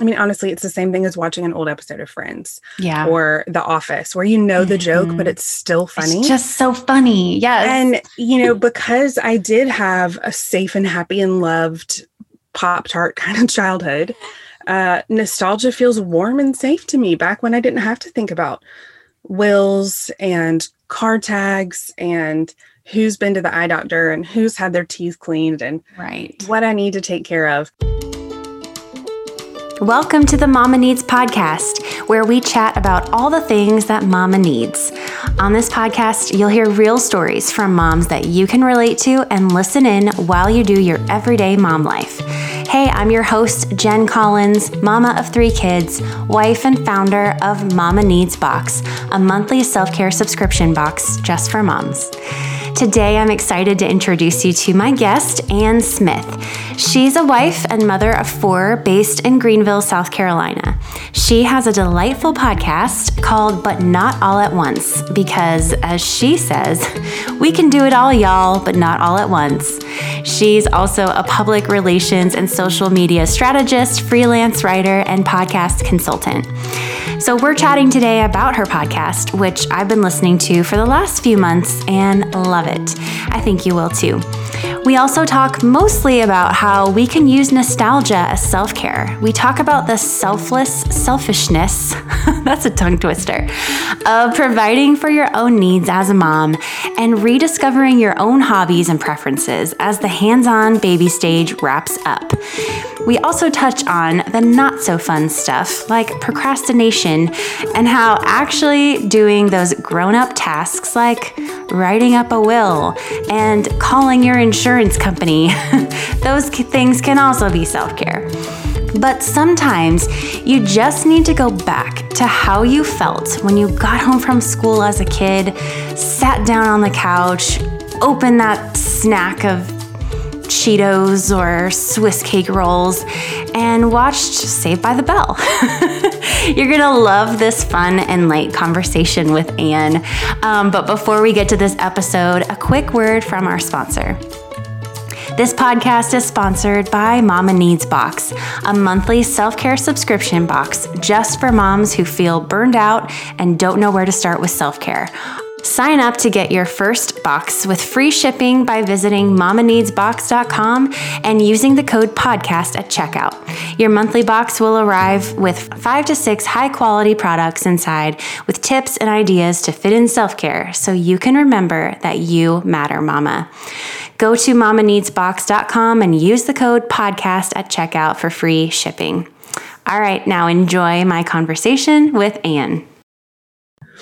I mean, honestly, it's the same thing as watching an old episode of Friends. Yeah. Or The Office, where you know the joke, but Mhm. it's still funny. It's just so funny. Yes. and, you know, because I did have a safe and happy and loved Pop Tart kind of childhood, uh, nostalgia feels warm and safe to me back when I didn't have to think about wills and car tags and who's been to the eye doctor and who's had their teeth cleaned and right. what I need to take care of. Welcome to the Mama Needs podcast, where we chat about all the things that mama needs. On this podcast, you'll hear real stories from moms that you can relate to and listen in while you do your everyday mom life. Hey, I'm your host, Jen Collins, mama of three kids, wife and founder of Mama Needs Box, a monthly self care subscription box just for moms. Today, I'm excited to introduce you to my guest, Anne Smith. She's a wife and mother of four based in Greenville, South Carolina. She has a delightful podcast called But Not All at Once because, as she says, we can do it all, y'all, but not all at once. She's also a public relations and social media strategist, freelance writer, and podcast consultant. So, we're chatting today about her podcast, which I've been listening to for the last few months and love it. I think you will too. We also talk mostly about how we can use nostalgia as self care. We talk about the selfless selfishness, that's a tongue twister, of providing for your own needs as a mom and rediscovering your own hobbies and preferences as the hands on baby stage wraps up. We also touch on the not so fun stuff like procrastination and how actually doing those grown up tasks like writing up a will and calling your insurance company, those things can also be self care. But sometimes you just need to go back to how you felt when you got home from school as a kid, sat down on the couch, opened that snack of Cheetos or Swiss cake rolls and watched Saved by the Bell. You're gonna love this fun and light conversation with Anne. Um, but before we get to this episode, a quick word from our sponsor. This podcast is sponsored by Mama Needs Box, a monthly self care subscription box just for moms who feel burned out and don't know where to start with self care. Sign up to get your first box with free shipping by visiting mamaneedsbox.com and using the code podcast at checkout. Your monthly box will arrive with five to six high quality products inside with tips and ideas to fit in self care so you can remember that you matter, mama. Go to mamaneedsbox.com and use the code podcast at checkout for free shipping. All right, now enjoy my conversation with Anne.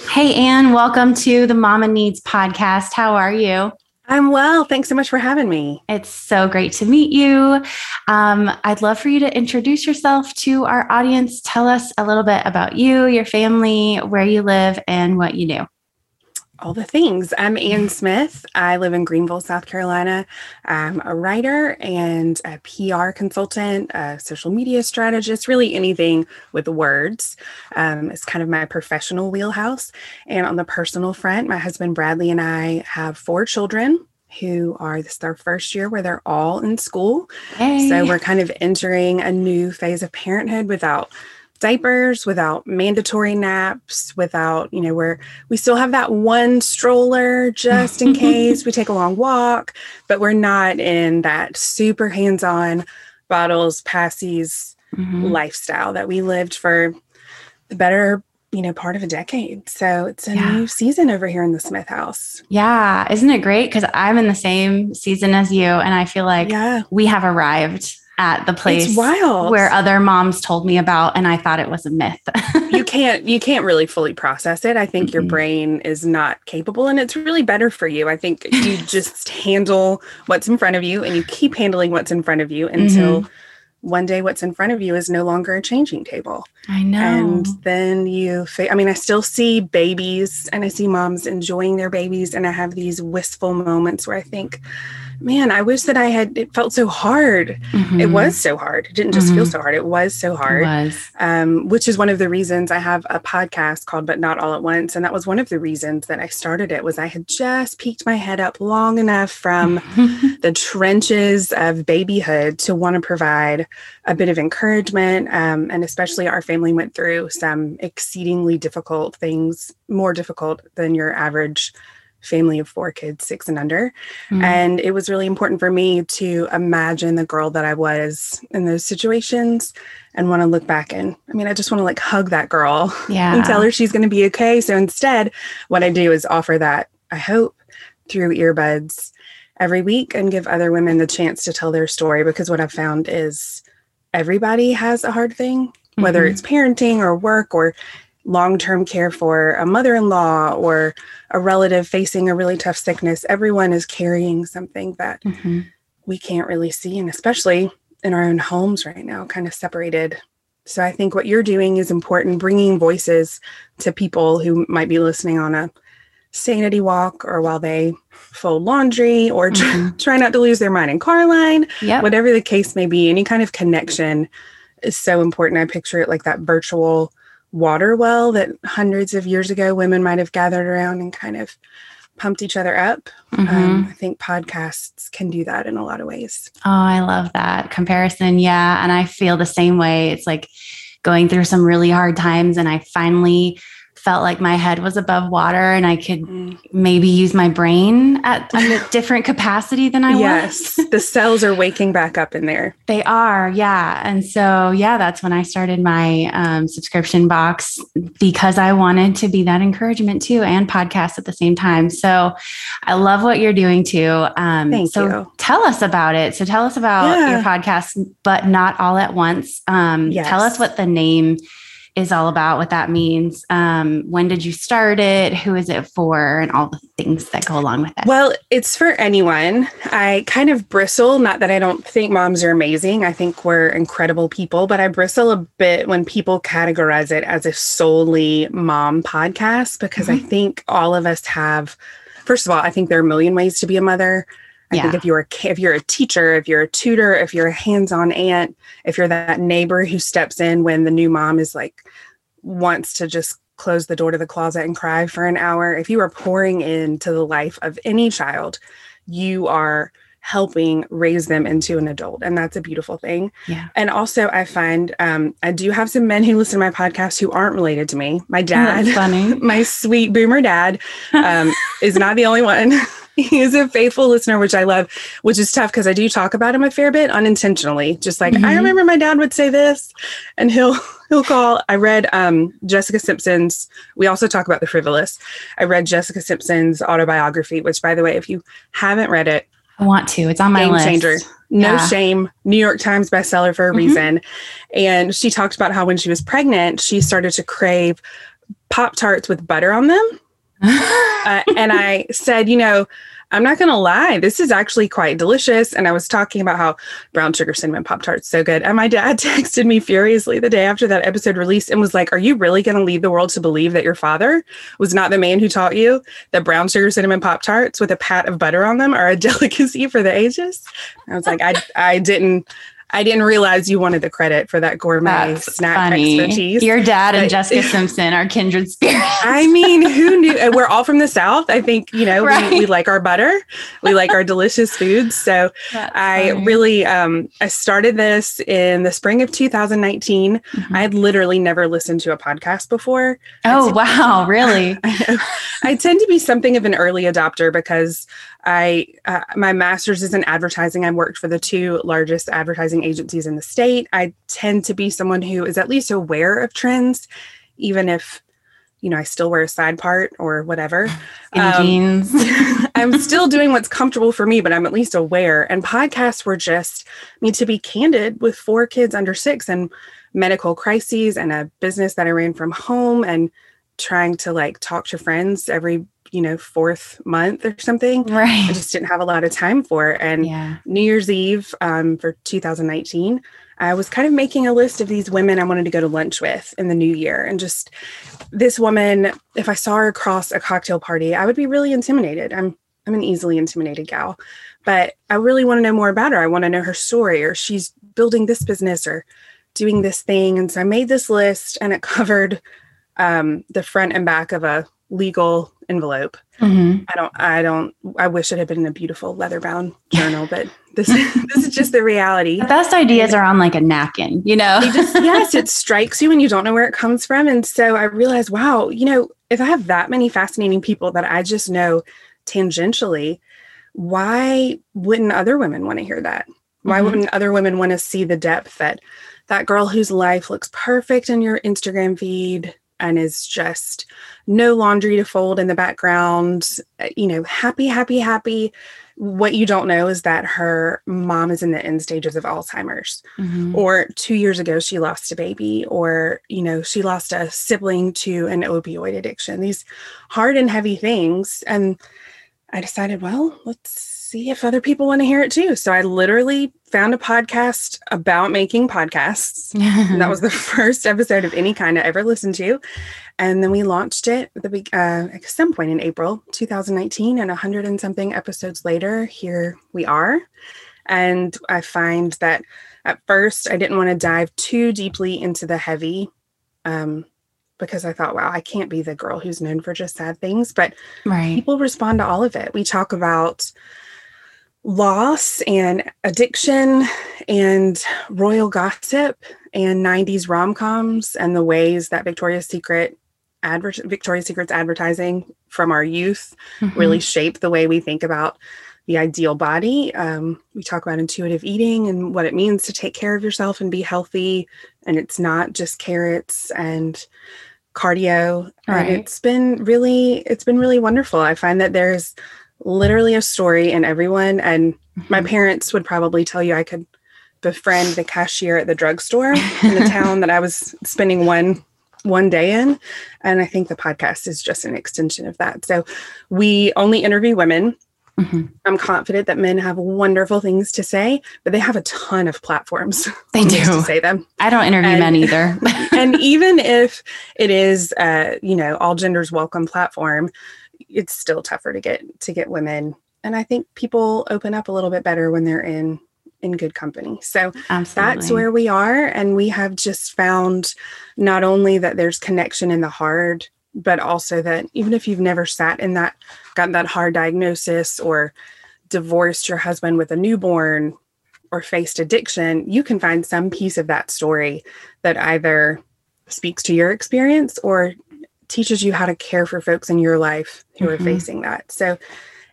Hey, Anne, welcome to the Mama Needs podcast. How are you? I'm well. Thanks so much for having me. It's so great to meet you. Um, I'd love for you to introduce yourself to our audience. Tell us a little bit about you, your family, where you live, and what you do. All the things. I'm Anne Smith. I live in Greenville, South Carolina. I'm a writer and a PR consultant, a social media strategist, really anything with words. Um, it's kind of my professional wheelhouse. And on the personal front, my husband Bradley and I have four children who are this is their first year where they're all in school. Hey. So we're kind of entering a new phase of parenthood without diapers, without mandatory naps, without, you know, where we still have that one stroller just in case we take a long walk, but we're not in that super hands on bottles, passies Mhm. lifestyle that we lived for the better, you know, part of a decade. So it's a Yeah. new season over here in the Smith house. Yeah, isn't it great? Because I'm in the same season as you, and I feel like yeah. we have arrived at the place where other moms told me about, and I thought it was a myth. you can't you can't really fully process it i think your Mm-mm. brain is not capable and it's really better for you i think you just handle what's in front of you and you keep handling what's in front of you until Mm-hmm. one day what's in front of you is no longer a changing table I know. and then you fa- i mean i still see babies and i see moms enjoying their babies and i have these wistful moments where i think man, I wish that I had, it felt so hard. Mm-hmm. It was so hard. It didn't just mm-hmm. feel so hard. It was so hard. Was. Um, which is one of the reasons I have a podcast called But Not All at Once. And that was one of the reasons that I started it was I had just peeked my head up long enough from the trenches of babyhood to want to provide a bit of encouragement. Um, and especially our family went through some exceedingly difficult things, more difficult than your average family of four kids, six and under. Mm. And it was really important for me to imagine the girl that I was in those situations and want to look back and I mean, I just want to like hug that girl yeah. and tell her she's going to be okay. So instead, what I do is offer that, I hope, through earbuds every week and give other women the chance to tell their story because what I've found is everybody has a hard thing, whether mm-hmm. it's parenting or work or long term care for a mother in law or a relative facing a really tough sickness, everyone is carrying something that mm-hmm. we can't really see. And especially in our own homes right now, kind of separated. So I think what you're doing is important, bringing voices to people who might be listening on a sanity walk or while they fold laundry or mm-hmm. try not to lose their mind in car line, yep. whatever the case may be, any kind of connection is so important. I picture it like that virtual water well that hundreds of years ago women might have gathered around and kind of pumped each other up. Um, mm-hmm. Um, I think podcasts can do that in a lot of ways. Oh, I love that comparison. Yeah. And I feel the same way. It's like going through some really hard times, and I finally felt like my head was above water and I could mm. maybe use my brain at a different capacity than I yes, was. Yes, the cells are waking back up in there. They are, yeah. And so, yeah, that's when I started my um, subscription box because I wanted to be that encouragement too and podcast at the same time. So I love what you're doing too. Um, Thank so you. Tell us about it. So tell us about yeah. your podcast, but not all at once. Um, yes. Tell us what the name is all about, what that means. Um, when did you start it? Who is it for? And all the things that go along with it. Well, it's for anyone. I kind of bristle, not that I don't think moms are amazing. I think we're incredible people, but I bristle a bit when people categorize it as a solely mom podcast because mm-hmm. I think all of us have, first of all, I think there are a million ways to be a mother. I yeah. think if you're a if you're a teacher, if you're a tutor, if you're a hands-on aunt, if you're that neighbor who steps in when the new mom is like wants to just close the door to the closet and cry for an hour, if you are pouring into the life of any child, you are helping raise them into an adult and that's a beautiful thing. Yeah. And also i find um, i do have some men who listen to my podcast who aren't related to me. My dad funny. my sweet boomer dad um, is not the only one he is a faithful listener, which I love, which is tough because I do talk about him a fair bit unintentionally. Just like mm-hmm. I remember my dad would say this, and he'll he'll call. I read um, Jessica Simpson's. We also talk about the frivolous. I read Jessica Simpson's autobiography, which, by the way, if you haven't read it, I want to. It's on my game list. changer. No yeah. shame. New York Times bestseller for a mm-hmm. reason. And she talked about how when she was pregnant, she started to crave Pop Tarts with butter on them uh, and I said, you know, I'm not going to lie, this is actually quite delicious. And I was talking about how brown sugar cinnamon Pop Tart's so good. And my dad texted me furiously the day after that episode released and was like, Are you really going to lead the world to believe that your father was not the man who taught you that brown sugar cinnamon Pop Tarts with a pat of butter on them are a delicacy for the ages? I was like, I, I didn't. I didn't realize you wanted the credit for that gourmet That's snack funny. expertise. Your dad and Jessica Simpson are kindred spirits. I mean, who knew? We're all from the South. I think, you know, right. we, we, like our butter. We like our delicious foods. So That's I funny. really, um, I started this in the spring of 2019. Mm-hmm. I had literally never listened to a podcast before. Oh, wow. Really? I, I tend to be something of an early adopter because I uh, my master's is in advertising. I worked for the two largest advertising agencies in the state. I tend to be someone who is at least aware of trends, even if you know I still wear a side part or whatever. Um, jeans. I'm still doing what's comfortable for me, but I'm at least aware. And podcasts were just I mean to be candid with four kids under six and medical crises and a business that I ran from home and trying to like talk to friends every you know, fourth month or something. Right. I just didn't have a lot of time for it. And yeah. New Year's Eve um, for 2019, I was kind of making a list of these women I wanted to go to lunch with in the new year. And just this woman, if I saw her across a cocktail party, I would be really intimidated. I'm I'm an easily intimidated gal. but I really want to know more about her. I want to know her story, or she's building this business or doing this thing. And so I made this list and it covered um, the front and back of a legal envelope. Mm-hmm. I don't, I don't, I wish it had been in a beautiful leather bound journal, but this, this is just the reality. The best ideas are on like a napkin, you know? just, yes, it strikes you and you don't know where it comes from. And so I realized, wow, you know, if I have that many fascinating people that I just know tangentially, why wouldn't other women want to hear that? Why mm-hmm. wouldn't other women want to see the depth that that girl whose life looks perfect in your Instagram feed and is just no laundry to fold in the background, uh, you know, happy, happy, happy. What you don't know is that her mom is in the end stages of Alzheimer's, mm-hmm. or two years ago, she lost a baby, or, you know, she lost a sibling to an opioid addiction, these hard and heavy things. And I decided, well, let's see if other people want to hear it too. So I literally found a podcast about making podcasts. that was the first episode of any kind I ever listened to. And then we launched it at, the, uh, at some point in April 2019. And a hundred and something episodes later, here we are. And I find that at first I didn't want to dive too deeply into the heavy um, because I thought, wow, I can't be the girl who's known for just sad things. But right. people respond to all of it. We talk about loss and addiction and royal gossip and 90s rom-coms and the ways that Victoria's Secret adver- Victoria's Secret's advertising from our youth mm-hmm. really shape the way we think about the ideal body. Um, we talk about intuitive eating and what it means to take care of yourself and be healthy. And it's not just carrots and cardio. Right. And it's been really, it's been really wonderful. I find that there's literally a story in everyone. And my mm-hmm. parents would probably tell you I could befriend the cashier at the drugstore in the town that I was spending one one day in. And I think the podcast is just an extension of that. So we only interview women. Mm-hmm. I'm confident that men have wonderful things to say, but they have a ton of platforms. They do to say them. I don't interview and, men either. and even if it is, uh, you know, all genders welcome platform, it's still tougher to get to get women. And i think people open up a little bit better when they're in in good company. So Absolutely. that's where we are. And we have just found not only that there's connection in the hard but also that even if you've never sat in that gotten that hard diagnosis or divorced your husband with a newborn or faced addiction you can find some piece of that story that either speaks to your experience or teaches you how to care for folks in your life who mm-hmm. are facing that. So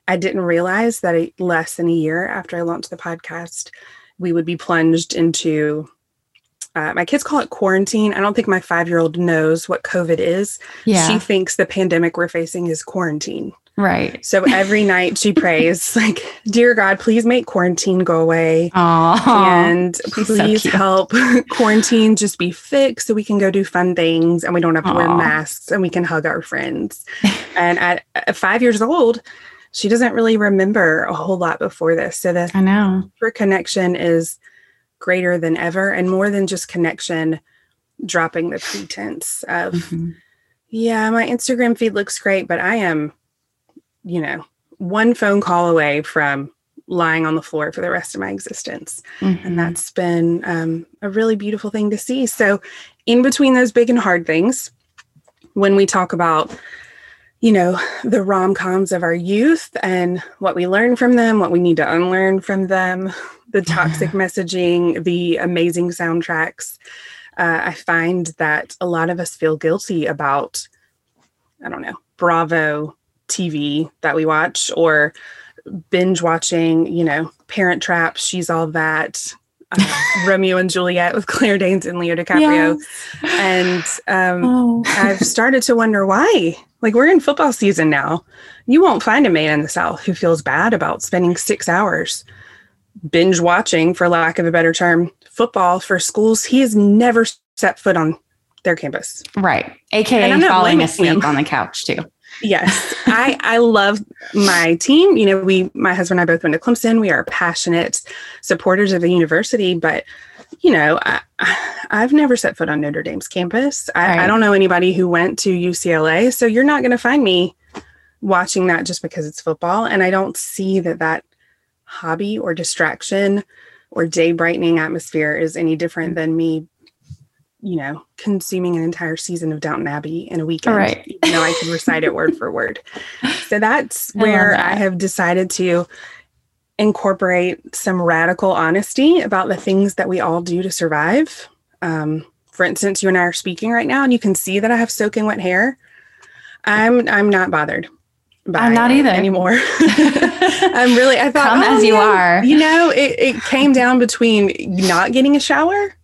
I didn't realize that a, less than a year after I launched the podcast, we would be plunged into uh, my kids call it quarantine. I don't think my five year old knows what COVID is. Yeah. She thinks the pandemic we're facing is quarantine. Right. So every night she prays, like, Dear God, please make quarantine go away. Aww, and please so help quarantine just be fixed so we can go do fun things and we don't have to Aww. wear masks and we can hug our friends. and at, five years old, she doesn't really remember a whole lot before this. So the I know her connection is greater than ever and more than just connection, dropping the pretense of, mm-hmm. yeah, my Instagram feed looks great, but I am you know, one phone call away from lying on the floor for the rest of my existence. Mm-hmm. And that's been um, a really beautiful thing to see. So, in between those big and hard things, when we talk about, you know, the rom coms of our youth and what we learn from them, what we need to unlearn from them, the toxic messaging, the amazing soundtracks, uh, I find that a lot of us feel guilty about, I don't know, Bravo TV that we watch or binge watching, you know, Parent Trap, She's All That, uh, Romeo and Juliet with Claire Danes and Leo DiCaprio. Yes. And um, oh. I've started to wonder why. Like, we're in football season now. You won't find a man in the South who feels bad about spending six hours binge watching, for lack of a better term, football for schools he has never set foot on their campus. Right. AKA falling asleep him. on the couch, too. Yes, I I love my team. You know, we my husband and I both went to Clemson. We are passionate supporters of the university, but you know, I, have never set foot on Notre Dame's campus. I, right. I don't know anybody who went to UCLA, so you're not going to find me watching that just because it's football. And I don't see that that hobby or distraction or day brightening atmosphere is any different than me you know, consuming an entire season of Downton Abbey in a weekend, right. even though I can recite it word for word. So that's where I, that. I have decided to incorporate some radical honesty about the things that we all do to survive. Um, for instance, you and I are speaking right now, and you can see that I have soaking wet hair. I'm I'm not bothered. I'm not either anymore. I'm really. I thought, come oh, as you are. You know, it, it came down between not getting a shower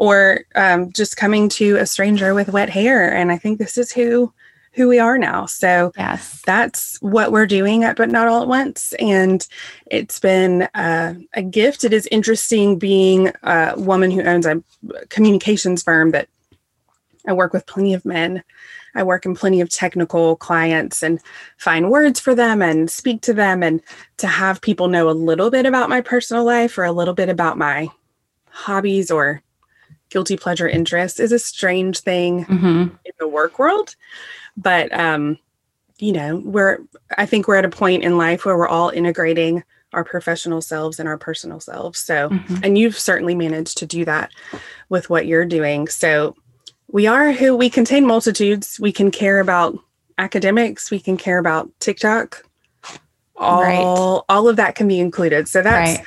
or um, just coming to a stranger with wet hair. And I think this is who who we are now. So yes, that's what we're doing at But Not All at Once. And it's been uh, a gift. It is interesting being a woman who owns a communications firm that I work with plenty of men. I work in plenty of technical clients and find words for them and speak to them and to have people know a little bit about my personal life or a little bit about my hobbies or guilty pleasure interest is a strange thing mm-hmm. in the work world. But, um, you know, we're, I think we're at a point in life where we're all integrating our professional selves and our personal selves. So, mm-hmm. and you've certainly managed to do that with what you're doing. So, we are who we contain multitudes. We can care about academics, we can care about TikTok. All right. all of that can be included. So that's right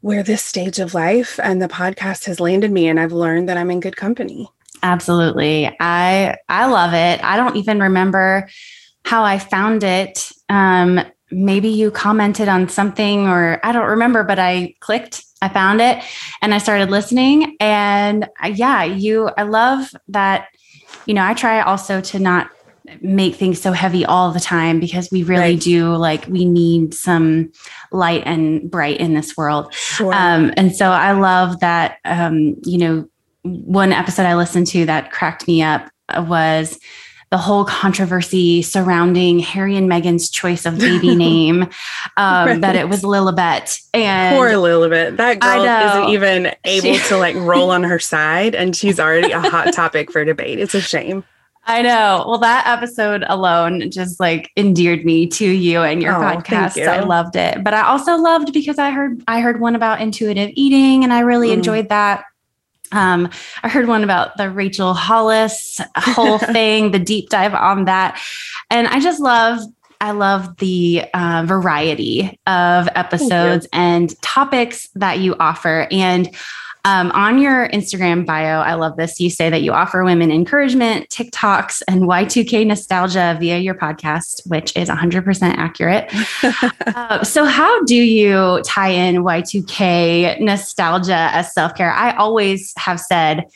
where this stage of life and the podcast has landed me and I've learned that I'm in good company. Absolutely. I I love it. I don't even remember how I found it. Um maybe you commented on something or I don't remember but I clicked, I found it and I started listening and uh, yeah, you I love that you know, I try also to not make things so heavy all the time because we really right. do like we need some light and bright in this world. Sure. Um, and so I love that um, you know one episode I listened to that cracked me up was the whole controversy surrounding Harry and Meghan's choice of baby name, um, right. that it was Lilibet. And poor Lilibet, that girl isn't even able she, to like roll on her side, and she's already a hot topic for debate. It's a shame. I know. Well, that episode alone just like endeared me to you and your oh, podcast. You. I loved it. But I also loved because I heard I heard one about intuitive eating and I really mm. enjoyed that. Um, I heard one about the Rachel Hollis whole thing, the deep dive on that. And I just love I love the uh, variety of episodes and topics that you offer. And um, on your Instagram bio, I love this. You say that you offer women encouragement, TikToks, and Y2K nostalgia via your podcast, which is 100% accurate. uh, so, how do you tie in Y2K nostalgia as self care? I always have said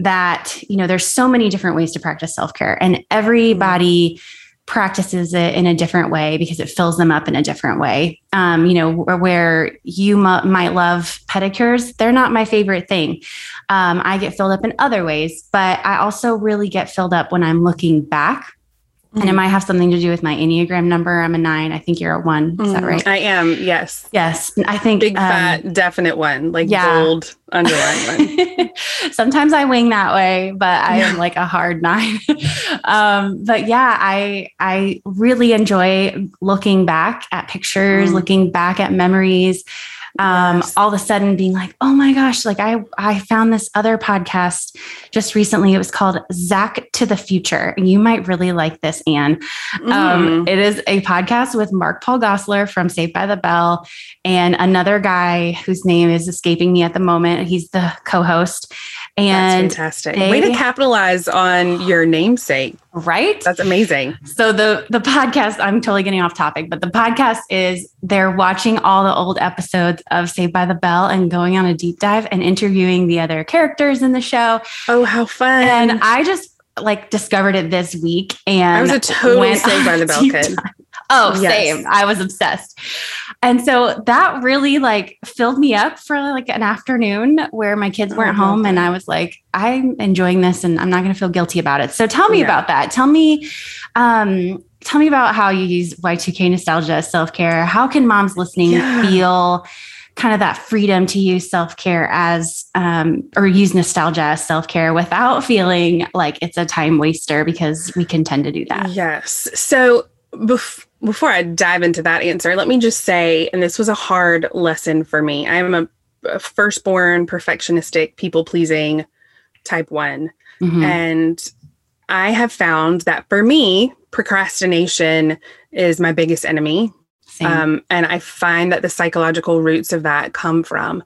that, you know, there's so many different ways to practice self care, and everybody practices it in a different way because it fills them up in a different way. Um, you know, where you m- might love pedicures, they're not my favorite thing. Um, I get filled up in other ways, but I also really get filled up when I'm looking back Mm-hmm. And it mm. might have something to do with my Enneagram number. I'm a nine. I think you're a one. Is mm-hmm. that right? I am. Yes. Yes. I think big, um, fat, definite one, like yeah. bold, underlined one. Sometimes I wing that way, but I am like a hard nine. um, but yeah, I I really enjoy looking back at pictures, mm. looking back at memories um, yes. all of a sudden being like, oh my gosh, like I I found this other podcast just recently. It was called Zack to the Future. You might really like this, Anne. Um, mm. Um, it is a podcast with Mark Paul Gosselaar from Saved by the Bell and another guy whose name is escaping me at the moment. He's the co-host. And That's fantastic. They, Way to capitalize on your namesake. Right? That's amazing. So the the podcast, I'm totally getting off topic, but the podcast is they're watching all the old episodes of Saved by the Bell and going on a deep dive and interviewing the other characters in the show. Oh, how fun. And I just like discovered it this week and I was a total Saved by the Bell kid. Dive. Oh, yes. same. I was obsessed. And so that really like filled me up for like an afternoon where my kids weren't oh, home and I was like, I'm enjoying this and I'm not going to feel guilty about it. So tell me yeah. about that. Tell me, um, tell me about how you use Y2K nostalgia self-care. How can moms listening yeah. feel kind of that freedom to use self-care as um, or use nostalgia as self-care without feeling like it's a time waster because we can tend to do that yes so bef- before I dive into that answer, let me just say, and this was a hard lesson for me. I am a, a firstborn, perfectionistic, people pleasing type one. Mm-hmm. And I have found that for me, procrastination is my biggest enemy. Um, and I find that the psychological roots of that come from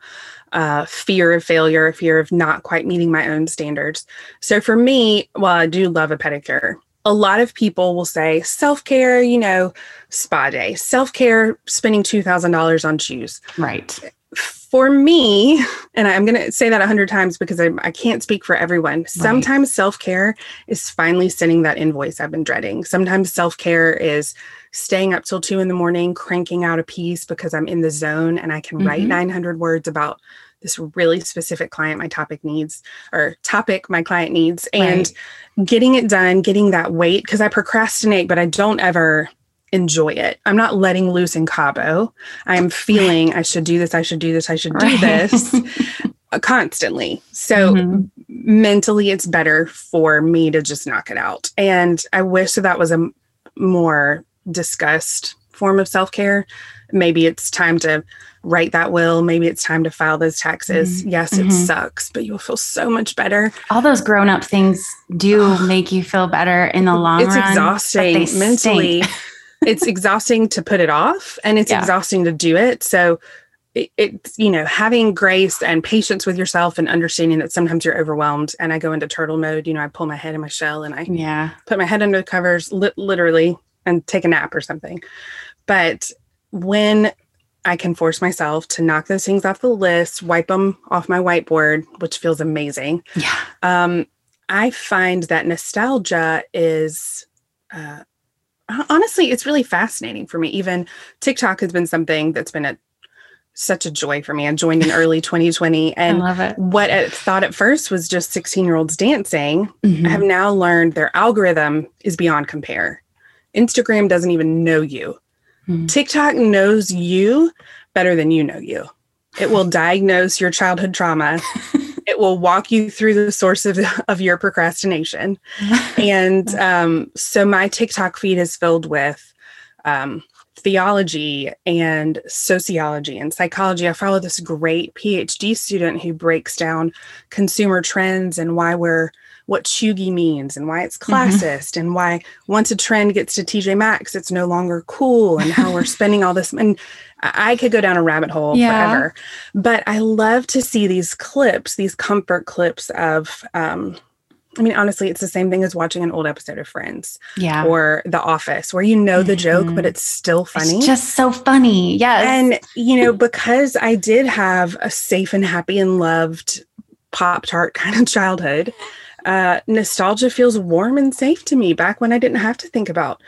uh, fear of failure, fear of not quite meeting my own standards. So for me, while I do love a pedicure, a lot of people will say self care, you know, spa day, self care, spending $2,000 on shoes. Right. For me, and I'm going to say that a hundred times because I, I, can't speak for everyone. Right. Sometimes self care is finally sending that invoice I've been dreading. Sometimes self care is staying up till two in the morning, cranking out a piece because I'm in the zone and I can mm-hmm. write 900 words about this really specific client my topic needs or topic my client needs and getting it done getting that weight because i procrastinate but i don't ever enjoy it. I'm not letting loose in cabo. I'm feeling i should do this i should do this i should do right. this constantly. So mm-hmm. mentally it's better for me to just knock it out. And i wish that that was a more discussed form of self-care maybe it's time to write that will. Maybe it's time to file those taxes. Mm-hmm. Yes, it mm-hmm. sucks, but you'll feel so much better. All those grown up things do make you feel better in the long it's run. It's exhausting mentally. it's exhausting to put it off and it's yeah. exhausting to do it. So it, it's, you know, having grace and patience with yourself and understanding that sometimes you're overwhelmed. And I go into turtle mode, you know, I pull my head in my shell and I yeah. put my head under the covers li- literally and take a nap or something. But when I can force myself to knock those things off the list, wipe them off my whiteboard, which feels amazing. Yeah. Um, I find that nostalgia is, uh, honestly, it's really fascinating for me. Even TikTok has been something that's been a such a joy for me. I joined in early 2020, and what I thought at first was just 16 year olds dancing. Mm-hmm. I have now learned their algorithm is beyond compare. Instagram doesn't even know you. Mm-hmm. TikTok knows you better than you know you. It will diagnose your childhood trauma. it will walk you through the source of, of your procrastination. and um, so my TikTok feed is filled with um, theology and sociology and psychology. I follow this great PhD student who breaks down consumer trends and why we're what cheugy means and why it's mm-hmm. classist mm-hmm. and why once a trend gets to TJ Maxx, it's no longer cool and how we're spending all this. And I could go down a rabbit hole yeah. forever, but I love to see these clips, these comfort clips of, um, I mean, honestly, it's the same thing as watching an old episode of Friends, yeah, or The Office, where you know the joke, mm-hmm. but it's still funny. It's just so funny, yes. And you know, because I did have a safe and happy and loved Pop Tart kind of childhood, uh, nostalgia feels warm and safe to me back when I didn't have to think about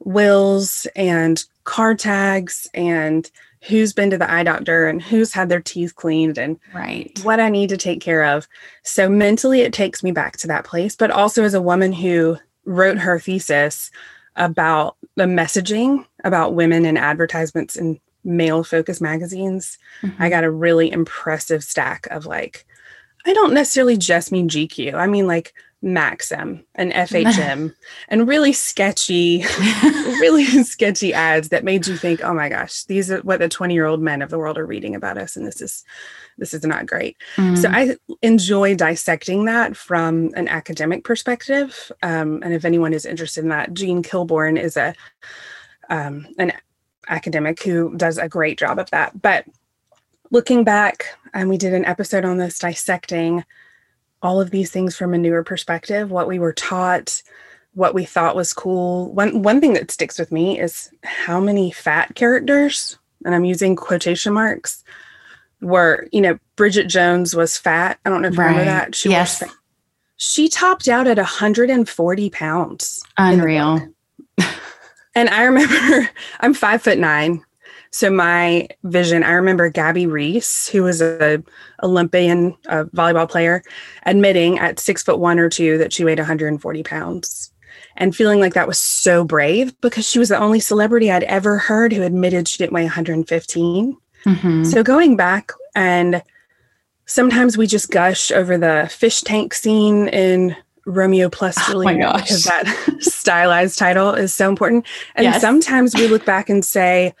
wills and car tags and who's been to the eye doctor and who's had their teeth cleaned and right what I need to take care of. So mentally it takes me back to that place, but also as a woman who wrote her thesis about the messaging about women in advertisements in male focused magazines, mm-hmm. I got a really impressive stack of like I don't necessarily just mean GQ. I mean like Maxim and FHM and really sketchy, really sketchy ads that made you think, oh my gosh, these are what the 20 year old men of the world are reading about us. And this is, this is not great. Mm. So I enjoy dissecting that from an academic perspective. Um, and if anyone is interested in that, Jean Kilbourne is a, um, an academic who does a great job of that. But looking back, and we did an episode on this dissecting all of these things from a newer perspective, what we were taught, what we thought was cool. One one thing that sticks with me is how many fat characters, and I'm using quotation marks, were, you know, Bridget Jones was fat. I don't know if you right. remember that. She yes. was she topped out at 140 pounds. Unreal. and I remember I'm five foot nine. So my vision, I remember Gabby Reece, who was a Olympian a volleyball player, admitting at six foot one or two that she weighed 140 pounds and feeling like that was so brave because she was the only celebrity I'd ever heard who admitted she didn't weigh 115. Mm-hmm. So going back and sometimes we just gush over the fish tank scene in Romeo plus Oh my Juliet gosh. because that stylized title is so important. And Yes. sometimes we look back and say,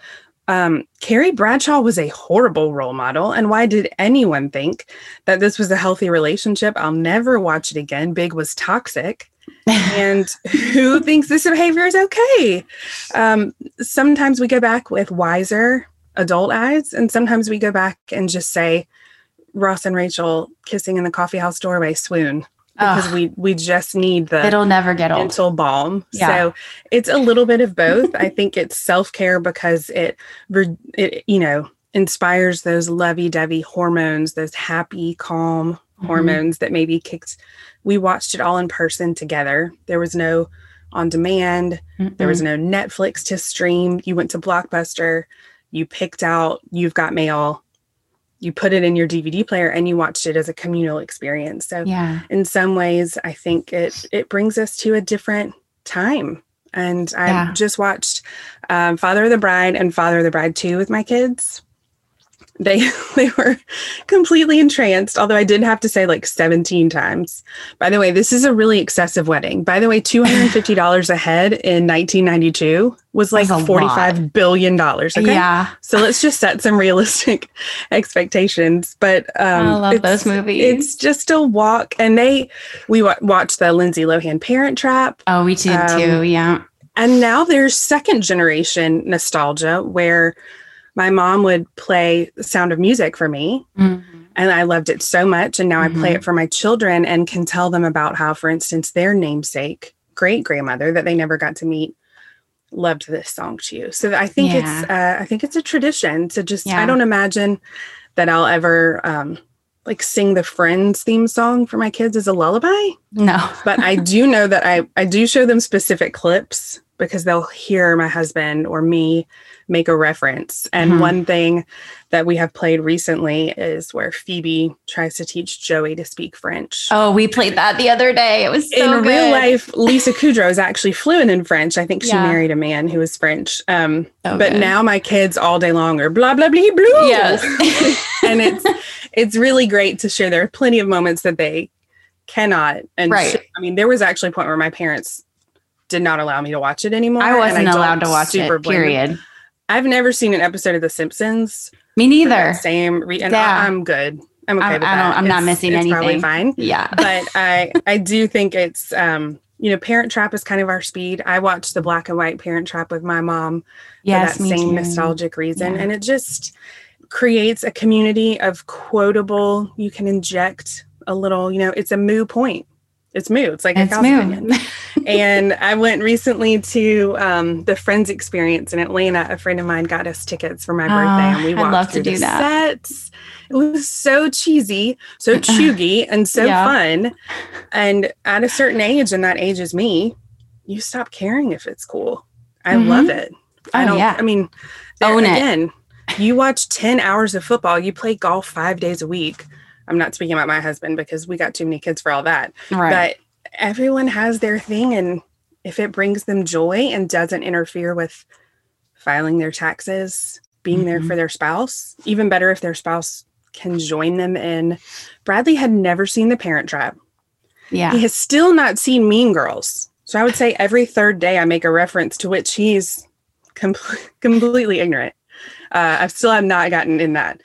um, Carrie Bradshaw was a horrible role model. And why did anyone think that this was a healthy relationship? I'll never watch it again. Big was toxic. and who thinks this behavior is okay? Um, sometimes we go back with wiser adult eyes, and sometimes we go back and just say, Ross and Rachel kissing in the coffee house doorway swoon because Ugh, we we just need the it'll never get old. mental balm. Yeah. So it's a little bit of both. I think it's self care because it, it, you know, inspires those lovey dovey hormones, those happy, calm Mhm. hormones that maybe kicked. We watched it all in person together. There was no on demand. There was no Netflix to stream. You went to Blockbuster. You picked out You've Got Mail. You put it in your DVD player and you watched it as a communal experience. So yeah. in some ways i think it it brings us to a different time and i Yeah. just watched um, father of the bride and father of the bride 2 with my kids they they were completely entranced although i did have to say like 17 times by the way this is a really excessive wedding by the way $250 a head in 1992 was like a 45 billion dollars okay Yeah. so let's just set some realistic expectations. But um, I love those movies. It's just a walk, and they we wa- watched the Lindsay Lohan Parent Trap, Oh, we did Um, too. Yeah. and now there's second generation nostalgia where my mom would play Sound of Music for me, Mhm. and I loved it so much. And now I play it for my children and can tell them about how, for instance, their namesake great grandmother that they never got to meet loved this song too. So I think it's uh, I think it's a tradition to just Yeah. I don't imagine that I'll ever um, like sing the Friends theme song for my kids as a lullaby, No. but I do know that I I do show them specific clips because they'll hear my husband or me make a reference. And Mhm. one thing that we have played recently is where Phoebe tries to teach Joey to speak French. Oh, we played that the other day. It was so in real life, Lisa Kudrow is actually fluent in French. I think she Yeah. married a man who was French. Um, So but good. now my kids all day long are blah blah blah blue. Yes. and it's it's really great to share. There are plenty of moments that they cannot. And Right. sh- I mean, there was actually a point where my parents did not allow me to watch it anymore. I wasn't allowed to watch super it. them. I've never seen an episode of The Simpsons. Me neither. Same, re- and Yeah. I, am good. I'm okay I- with I don't- that. I'm not It's- missing it's Probably anything. fine Yeah. but I I do think it's um you know Parent Trap is kind of our speed. I watched the black and white Parent Trap with my mom Yes. for that me same too. nostalgic reason, Yeah. and it just creates a community of quotable. You can inject a little, you know, it's a moo point. It's moo. It's like a It's cow's moo. and I went recently to um, the Friends Experience in Atlanta. A friend of mine got us tickets for my birthday, Ah, and we I'd walked love to do the that. sets. It was so cheesy, so cheugy, and so Yeah. fun. And at a certain age, and that age is me, you stop caring if it's cool. I Mhm. love it. I Oh, don't. yeah. I mean, Own it. again. You watch ten hours of football. You play golf five days a week. I'm not speaking about my husband because we got too many kids for all that right. but everyone has their thing and if it brings them joy and doesn't interfere with filing their taxes being there Mhm. for their spouse even better if their spouse can join them in bradley had never seen the parent trap yeah. he has still not seen mean girls so i would say every third day i make a reference to which he's com- completely ignorant uh, i still have not gotten in that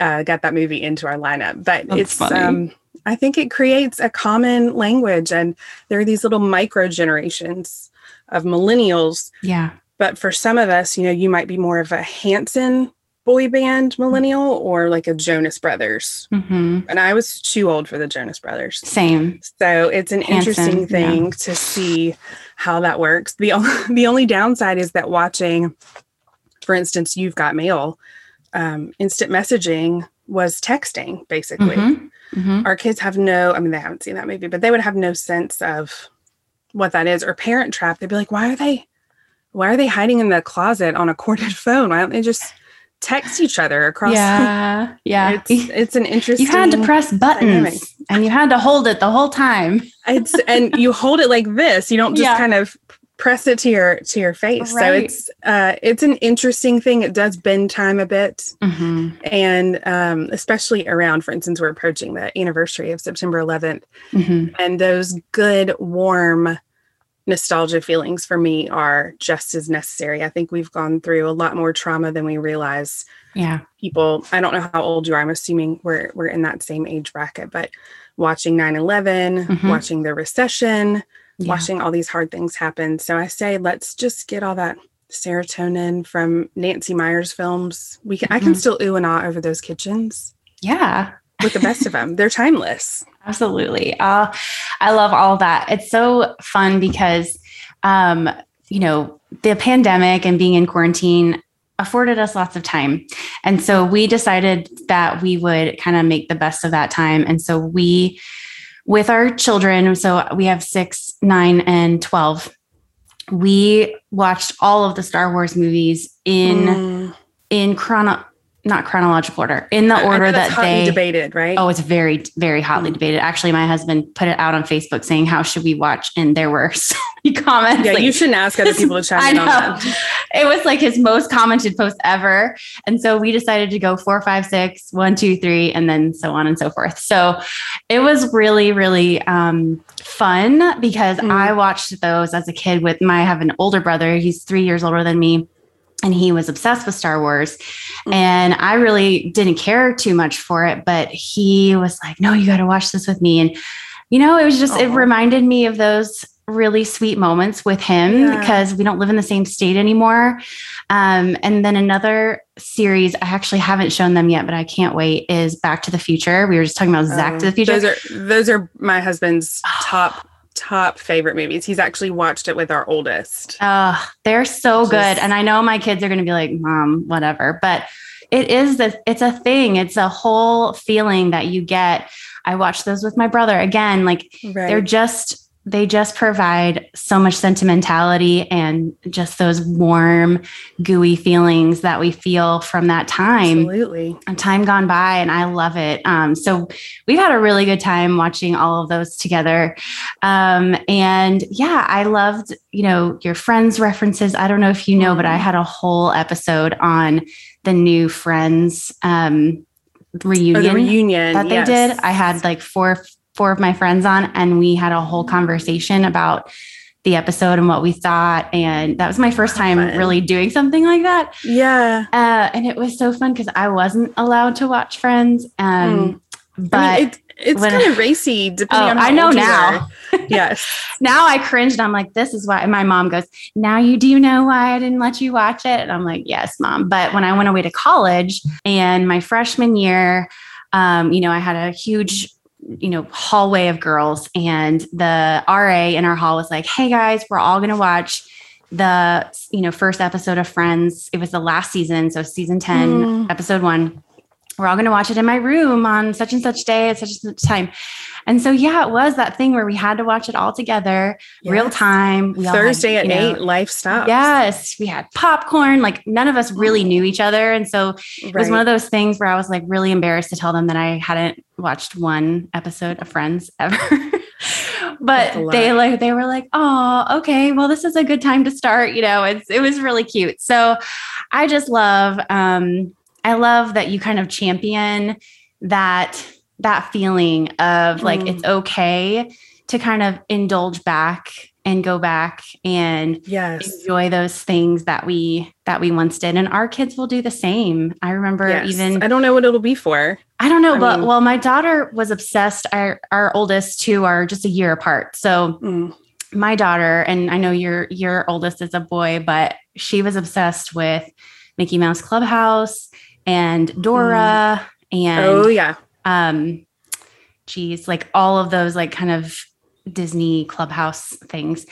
uh, got that movie into our lineup but That's it's um I think it creates a common language, and there are these little micro generations of millennials. Yeah. But for some of us, you know, you might be more of a Hanson boy band millennial or like a Jonas Brothers. hmm And I was too old for the Jonas Brothers. Same. So it's an Hanson, interesting yeah. thing to see how that works. The, the only downside is that watching, for instance, You've Got Mail, um, instant messaging was texting basically Mhm. Mhm. our kids have no i mean they haven't seen that movie but they would have no sense of what that is or parent trap they'd be like why are they why are they hiding in the closet on a corded phone why don't they just text each other across Yeah. Yeah. it's it's an interesting you had to press buttons dynamic. and you had to hold it the whole time. it's and you hold it like this you don't just Yeah. kind of press it to your to your face. So it's uh it's an interesting thing. It does bend time a bit. hmm And um, especially around, for instance, we're approaching the anniversary of September 11th, hmm and those good, warm nostalgia feelings for me are just as necessary. I think we've gone through a lot more trauma than we realize. Yeah. People, I don't know how old you are. I'm assuming we're we're in that same age bracket, but watching 9/11, Mhm. watching the recession, Yeah. watching all these hard things happen. So I say, let's just get all that serotonin from Nancy Meyers films. We can, I can Mhm. still ooh and ah over those kitchens Yeah. with the best of them. They're timeless. Absolutely. Uh, I love all that. It's so fun because, um, you know, the pandemic and being in quarantine afforded us lots of time. And so we decided that we would kind of make the best of that time. And so we, with our children, so we have six, nine, and 12, we watched all of the Star Wars movies in Mm. in chrono not chronological order in the I- I order that they debated, right? Oh, it's very, very hotly Mm. debated. Actually, my husband put it out on Facebook saying, How should we watch? And there were so many comments. yeah. like- you shouldn't ask other people to I chime in on know. that. It was like his most commented post ever. And so we decided to go four, five, six, one, two, three, and then so on and so forth. So it was really, really um, fun because Mm. I watched those as a kid with my, I have an older brother. He's three years older than me. And he was obsessed with Star Wars. Mm. And I really didn't care too much for it. But he was like, no, you got to watch this with me. And, you know, it was just, it reminded me of those really sweet moments with him Yeah. because we don't live in the same state anymore. Um, and then another series, I actually haven't shown them yet, but I can't wait, is Back to the Future. We were just talking about Zack Um, to the Future. Those are those are my husband's top top favorite movies. He's actually watched it with our oldest. Uh, they're so Just- good. And I know my kids are going to be like, mom, whatever. But it is this, it's a thing. It's a whole feeling that you get. I watch those with my brother again. Like Right. they're just, they just provide so much sentimentality and just those warm, gooey feelings that we feel from that time. Absolutely. a time gone by and I love it. Um, so we've had a really good time watching all of those together. Um, and yeah, I loved, you know, your friends references. I don't know if you know, but I had a whole episode on the new friends um, reunion, the reunion that they yes. did. I had like four four of my friends on and we had a whole conversation about the episode and what we thought. And that was my first time fun. really doing something like that. Yeah. Uh, and it was so fun because I wasn't allowed to watch Friends. Um, But I mean, it, it's kind of racy depending Oh, on how I know now. yes. now I cringed. I'm like, this is why. And my mom goes, now you do know why I didn't let you watch it. And I'm like, yes, mom. But when I went away to college and my freshman year, um, you know, I had a huge you know hallway of girls. And the RA in our hall was like hey guys we're all going to watch the you know first episode of friends. It was the last season so season 10 Mm. episode 1 we're all going to watch it in my room on such and such day at such and such time and so yeah it was that thing where we had to watch it all together real time we all had, Thursday at know, eight, life stops. Yes, we had popcorn. Like none of us really knew each other. And so it was one of those things where I was like really embarrassed to tell them that I hadn't watched one episode of Friends ever. but they like they were like, oh, okay, well, this is a good time to start. You know, it's it was really cute. So I just love um I love that you kind of champion that that feeling of like Mm. it's okay to kind of indulge back and go back and yes. enjoy those things that we that we once did and our kids will do the same i remember yes. even I don't know what it'll be for. i don't know I but mean- well my daughter was obsessed our our oldest two are just a year apart so Mm. my daughter and i know your your oldest is a boy but she was obsessed with mickey mouse clubhouse and dora and oh yeah. Um geez like all of those like kind of disney clubhouse things.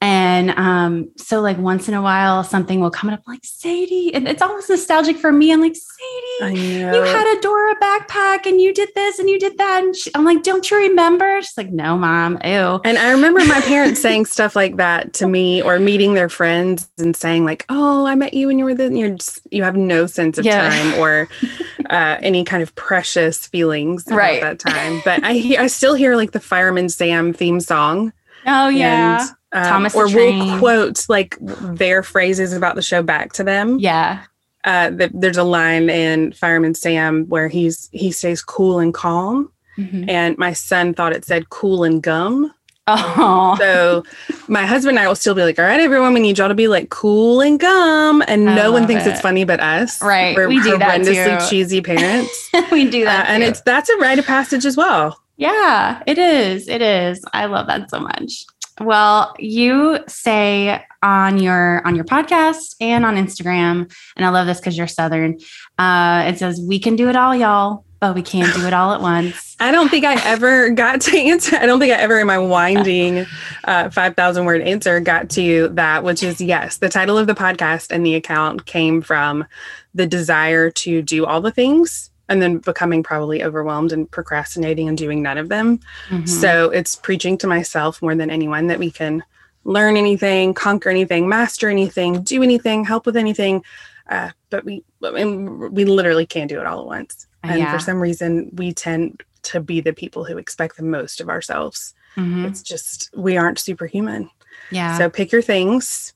And um so like once in a while something will come up like sadie and it's almost nostalgic for me. I'm like sadie you had a dora backpack and you did this and you did that. And she, i'm like don't you remember? She's like no mom ew. And I remember my parents saying stuff like that to me or meeting their friends and saying like, "Oh, I met you when you were then you're just you have no sense of Yeah. time or uh, any kind of precious feelings Right. that time." But I I still hear like the Fireman Sam theme song Oh yeah. And, um, Thomas or we'll quote like their phrases about the show back to them. Yeah. Uh, the, there's a line in Fireman Sam where he's he stays cool and calm, mm-hmm. and my son thought it said cool and gum. Oh. So my husband and I will still be like, all right, everyone, we need y'all to be like cool and gum. And I no one thinks it. it's funny but us. Right. We're we do that too. cheesy parents. we do that. Uh, and it's that's a rite of passage as well. Yeah, it is. It is. I love that so much. Well, you say on your on your podcast and on Instagram, and I love this because you're Southern. Uh, it says, "We can do it all, y'all but we can't do it all at once. I don't think I ever got to answer. I don't think I ever in my winding uh, 5,000 word answer got to that, which is yes, the title of the podcast and the account came from the desire to do all the things and then becoming probably overwhelmed and procrastinating and doing none of them. Mm-hmm. So it's preaching to myself more than anyone that we can learn anything, conquer anything, master anything, do anything, help with anything. Uh, but we, we literally can't do it all at once. And yeah. for some reason, we tend to be the people who expect the most of ourselves. Mm-hmm. It's just, we aren't superhuman. Yeah. So pick your things,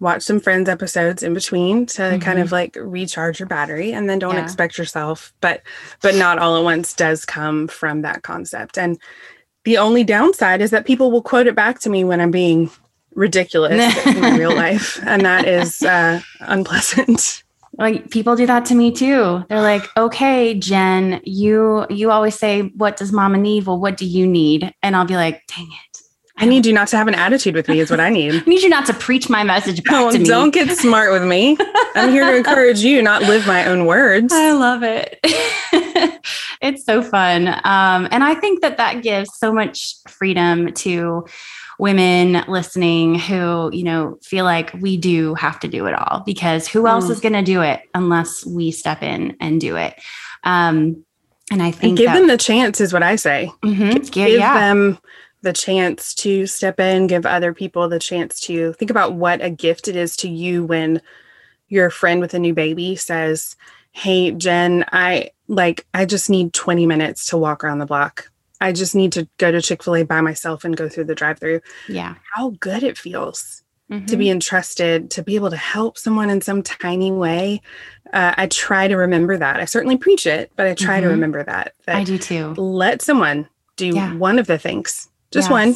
watch some friends episodes in between to mm-hmm. kind of like recharge your battery and then don't yeah. expect yourself but but not all at once does come from that concept and the only downside is that people will quote it back to me when i'm being ridiculous in real life and that is uh, unpleasant like people do that to me too they're like okay jen you you always say what does mama need well what do you need and i'll be like dang it I need you not to have an attitude with me, is what I need. I need you not to preach my message back no, to me. Don't get smart with me. I'm here to encourage you, not live my own words. I love it. it's so fun. Um, and I think that that gives so much freedom to women listening who, you know, feel like we do have to do it all because who else mm. is going to do it unless we step in and do it? Um, and I think and give that, them the chance is what I say. Mm-hmm. Give yeah. them the chance to step in, give other people the chance to think about what a gift it is to you when your friend with a new baby says, Hey, Jen, I like, I just need 20 minutes to walk around the block. I just need to go to Chick fil A by myself and go through the drive through. Yeah. How good it feels mm-hmm. to be mm-hmm. entrusted, to be able to help someone in some tiny way. Uh, I try to remember that. I certainly preach it, but I try mm-hmm. to remember that, that. I do too. Let someone do yeah. one of the things, just yes. one.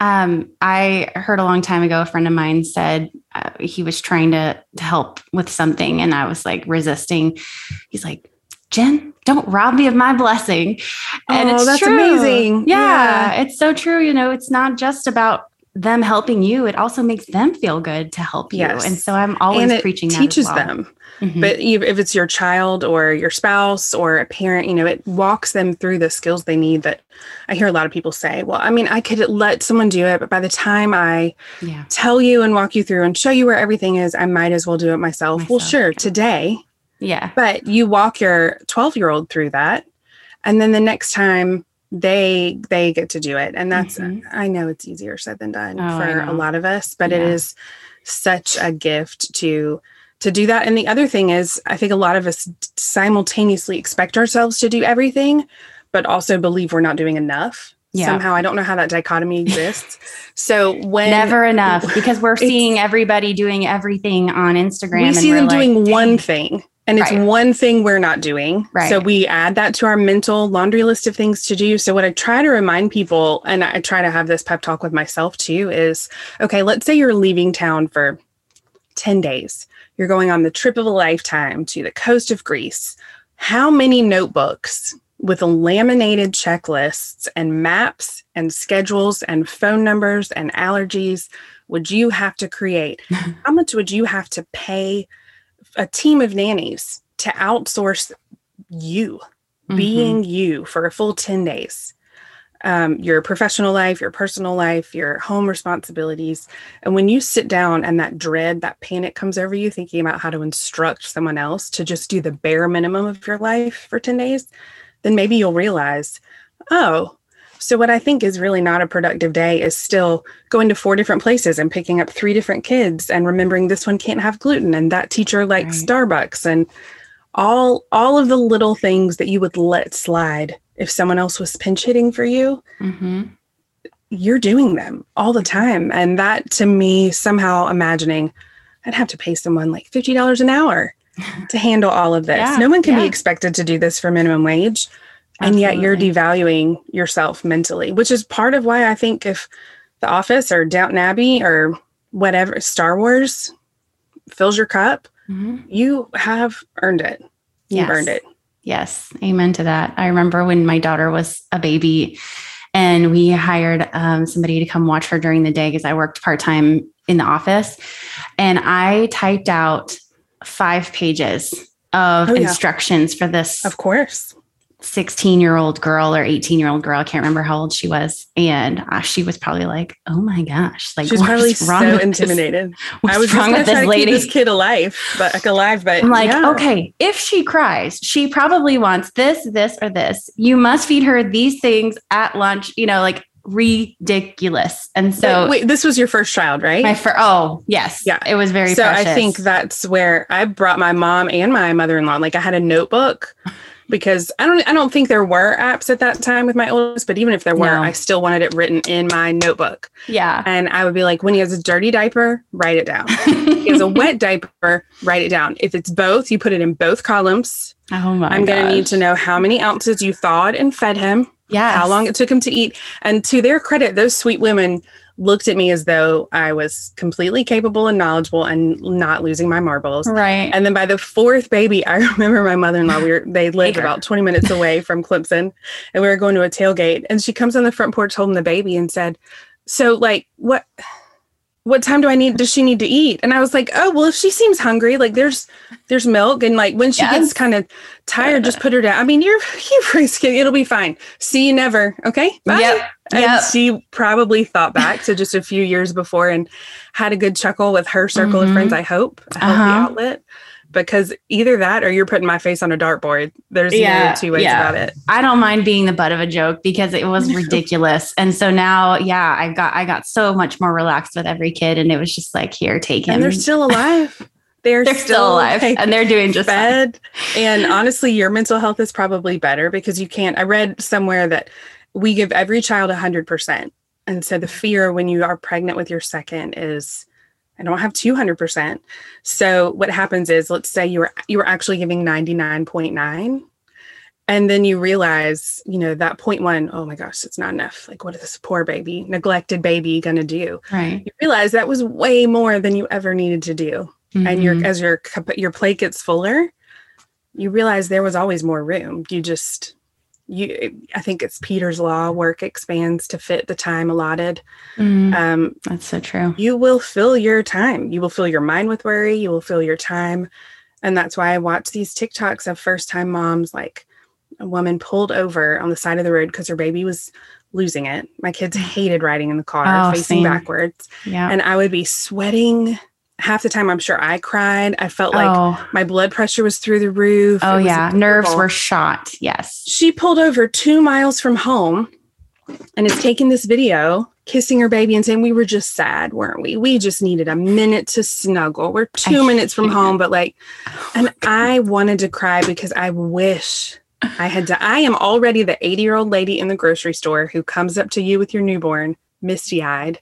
Um, I heard a long time ago, a friend of mine said uh, he was trying to, to help with something, and I was like resisting. He's like, Jen, don't rob me of my blessing. And oh, it's that's true. amazing. Yeah, yeah, it's so true. You know, it's not just about them helping you; it also makes them feel good to help you. Yes. And so I'm always and it preaching. Teaches well. them. Mm-hmm. But if it's your child or your spouse or a parent, you know, it walks them through the skills they need. That I hear a lot of people say, "Well, I mean, I could let someone do it, but by the time I yeah. tell you and walk you through and show you where everything is, I might as well do it myself." myself. Well, sure, today yeah. But you walk your 12 year old through that. And then the next time they they get to do it. And that's mm-hmm. I know it's easier said than done oh, for a lot of us, but yeah. it is such a gift to to do that. And the other thing is I think a lot of us simultaneously expect ourselves to do everything, but also believe we're not doing enough. Yeah. Somehow I don't know how that dichotomy exists. so when never enough because we're seeing everybody doing everything on Instagram. We see them like, doing one thing and it's right. one thing we're not doing. Right. So we add that to our mental laundry list of things to do. So what I try to remind people, and I try to have this pep talk with myself too, is okay, let's say you're leaving town for 10 days. You're going on the trip of a lifetime to the coast of Greece. How many notebooks with laminated checklists and maps and schedules and phone numbers and allergies would you have to create? How much would you have to pay? A team of nannies to outsource you mm-hmm. being you for a full 10 days um, your professional life your personal life your home responsibilities and when you sit down and that dread that panic comes over you thinking about how to instruct someone else to just do the bare minimum of your life for 10 days then maybe you'll realize oh so, what I think is really not a productive day is still going to four different places and picking up three different kids and remembering this one can't have gluten and that teacher likes right. Starbucks and all all of the little things that you would let slide if someone else was pinch hitting for you. Mm-hmm. you're doing them all the time. And that to me, somehow imagining I'd have to pay someone like $50 an hour to handle all of this. Yeah, no one can yeah. be expected to do this for minimum wage. And yet you're devaluing yourself mentally, which is part of why I think if The Office or Downton Abbey or whatever, Star Wars fills your cup, Mhm. you have earned it. You've Yes. earned it. Yes, amen to that. I remember when my daughter was a baby and we hired um, somebody to come watch her during the day because I worked part time in the office. And I typed out five pages of Oh, yeah. instructions for this Of course. 16 year old girl or 18 year old girl. I can't remember how old she was. And uh, she was probably like, oh my gosh, like, She's probably wrong so this- intimidated. What's I was wrong with this to lady? keep this kid alive, but like alive, but I'm like, yeah. okay, if she cries, she probably wants this, this, or this. You must feed her these things at lunch, you know, like ridiculous. And so, But wait, this was your first child, right? my fir- oh, yes. Yeah. It was very so precious. I think that's where I brought my mom and my mother-in-law. Like I had a notebook because I don't I don't think there were apps at that time with my oldest, but even if there were, No. I still wanted it written in my notebook. yeah. And I would be like, when he has a dirty diaper, write it down. he has a wet diaper, write it down. If it's both, you put it in both columns. oh my I'm going to need to know how many ounces you thawed and fed him, Yeah. how long it took him to eat. And to their credit, those sweet women looked at me as though I was completely capable and knowledgeable and not losing my marbles. Right. And then by the fourth baby, I remember my mother-in-law, we were they lived about 20 minutes away from Clemson and we were going to a tailgate and she comes on the front porch holding the baby and said, So like what what time do I need does she need to eat? And I was like, Oh, well if she seems hungry, like there's there's milk and like when she Yes. gets kind of tired, just put her down. I mean, you're you're skinny, it'll be fine. See you never. Okay. Bye. Yep. And Yep. she probably thought back to just a few years before and had a good chuckle with her circle Mhm. of friends, I hope, a healthy Uh-huh. outlet. Because either that or you're putting my face on a dartboard. There's Yeah, no two ways yeah. about it. I don't mind being the butt of a joke because it was ridiculous. And so now, yeah, I got I got so much more relaxed with every kid, and it was just like, here, take him. And they're still alive. They're, They're still alive, like, and they're doing just fine. and honestly, your mental health is probably better because you can't. I read somewhere that we give every child 100%. And so the fear when you are pregnant with your second is I don't have 200%. So what happens is let's say you were you were actually giving 99.9 and then you realize, you know, that point one, oh my gosh, it's not enough. Like what is this poor baby, neglected baby going to do? Right. You realize that was way more than you ever needed to do and your Mhm. as your cup- your plate gets fuller you realize there was always more room you just you i think it's peter's law work expands to fit the time allotted Mhm. um, That's so true. you will fill your time you will fill your mind with worry you will fill your time and that's why i watch these tiktoks of first time moms like a woman pulled over on the side of the road because her baby was losing it my kids hated riding in the car Oh, facing same. backwards Yeah. and i would be sweating half the time i'm sure i cried i felt like oh, my blood pressure was through the roof. oh yeah. Nerves were shot. Yes. She pulled over two miles from home and is taking this video, kissing her baby and saying, We were just sad, weren't we? We just needed a minute to snuggle. We're two I minutes from home, but like, oh and I wanted to cry because I wish I had to. I am already the 80 year old lady in the grocery store who comes up to you with your newborn, misty eyed,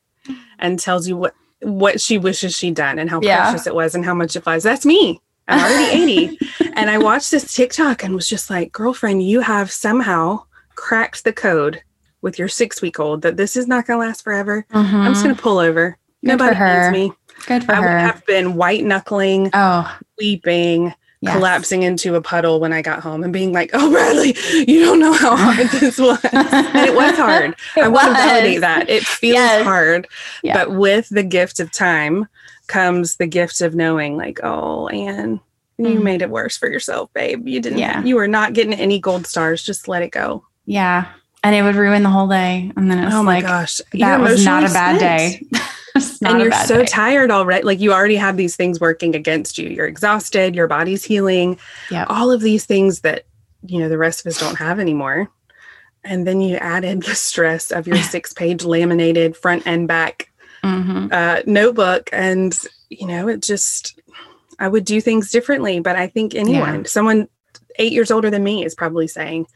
and tells you what. What she wishes she'd done and how Yeah. precious it was and how much it flies. That's me. I'm already 80. and I watched this TikTok and was just like, girlfriend, you have somehow cracked the code with your six week old that this is not going to last forever. I'm just going to pull over. Mm-hmm. Good Nobody needs me. Good for her. I would have been white knuckling, oh, weeping, yes. collapsing into a puddle when I got home and being like, oh, Bradley, you don't know how hard this was. and it was hard. It I want to validate that. It feels Yes. hard. Yeah. But with the gift of time comes the gift of knowing, like, oh, Anne, you Mhm. made it worse for yourself, babe. You didn't, Yeah. you were not getting any gold stars. Just let it go. Yeah. And it would ruin the whole day. And then it's oh my like, gosh. that was not a bad spent. day. And you're so day. tired already. Like you already have these things working against you. You're exhausted, your body's healing, Yep. all of these things that, you know, the rest of us don't have anymore. And then you added the stress of your six page laminated front and back Mhm. uh, notebook. And, you know, it just, I would do things differently. But I think anyone, someone eight years older than me, is probably saying,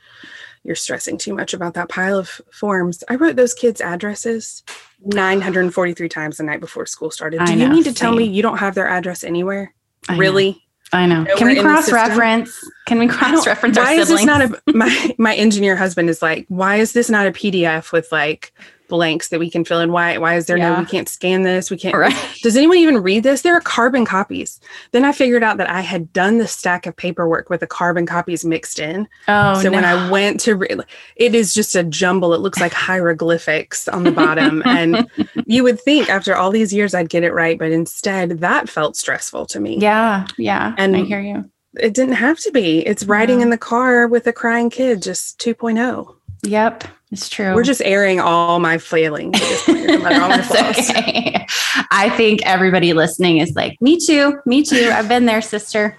you're stressing too much about that pile of forms. I wrote those kids' addresses 943 times the night before school started. Do I you know, mean to tell me you don't have their address anywhere? I know. really? I know. Nowhere Can we cross reference? Can we cross reference our why is this not a my my engineer husband is like why is this not a pdf with like blanks that we can fill in. Why why is there no we can't scan this we can't right? does anyone even read this? There are carbon copies. Then i figured out that i had done the stack of paperwork with the carbon copies mixed in. Oh, so when i went to re- it is just a jumble. It looks like hieroglyphics on the bottom. And you would think after all these years i'd get it right but instead that felt stressful to me. Yeah, yeah, And- I hear you. it didn't have to be. It's riding No. in the car with a crying kid just 2.0 Yep, it's true. We're just airing all my failings at this point. You're talking about all my That's flaws. okay. I think everybody listening is like, me too, me too. I've been there, sister.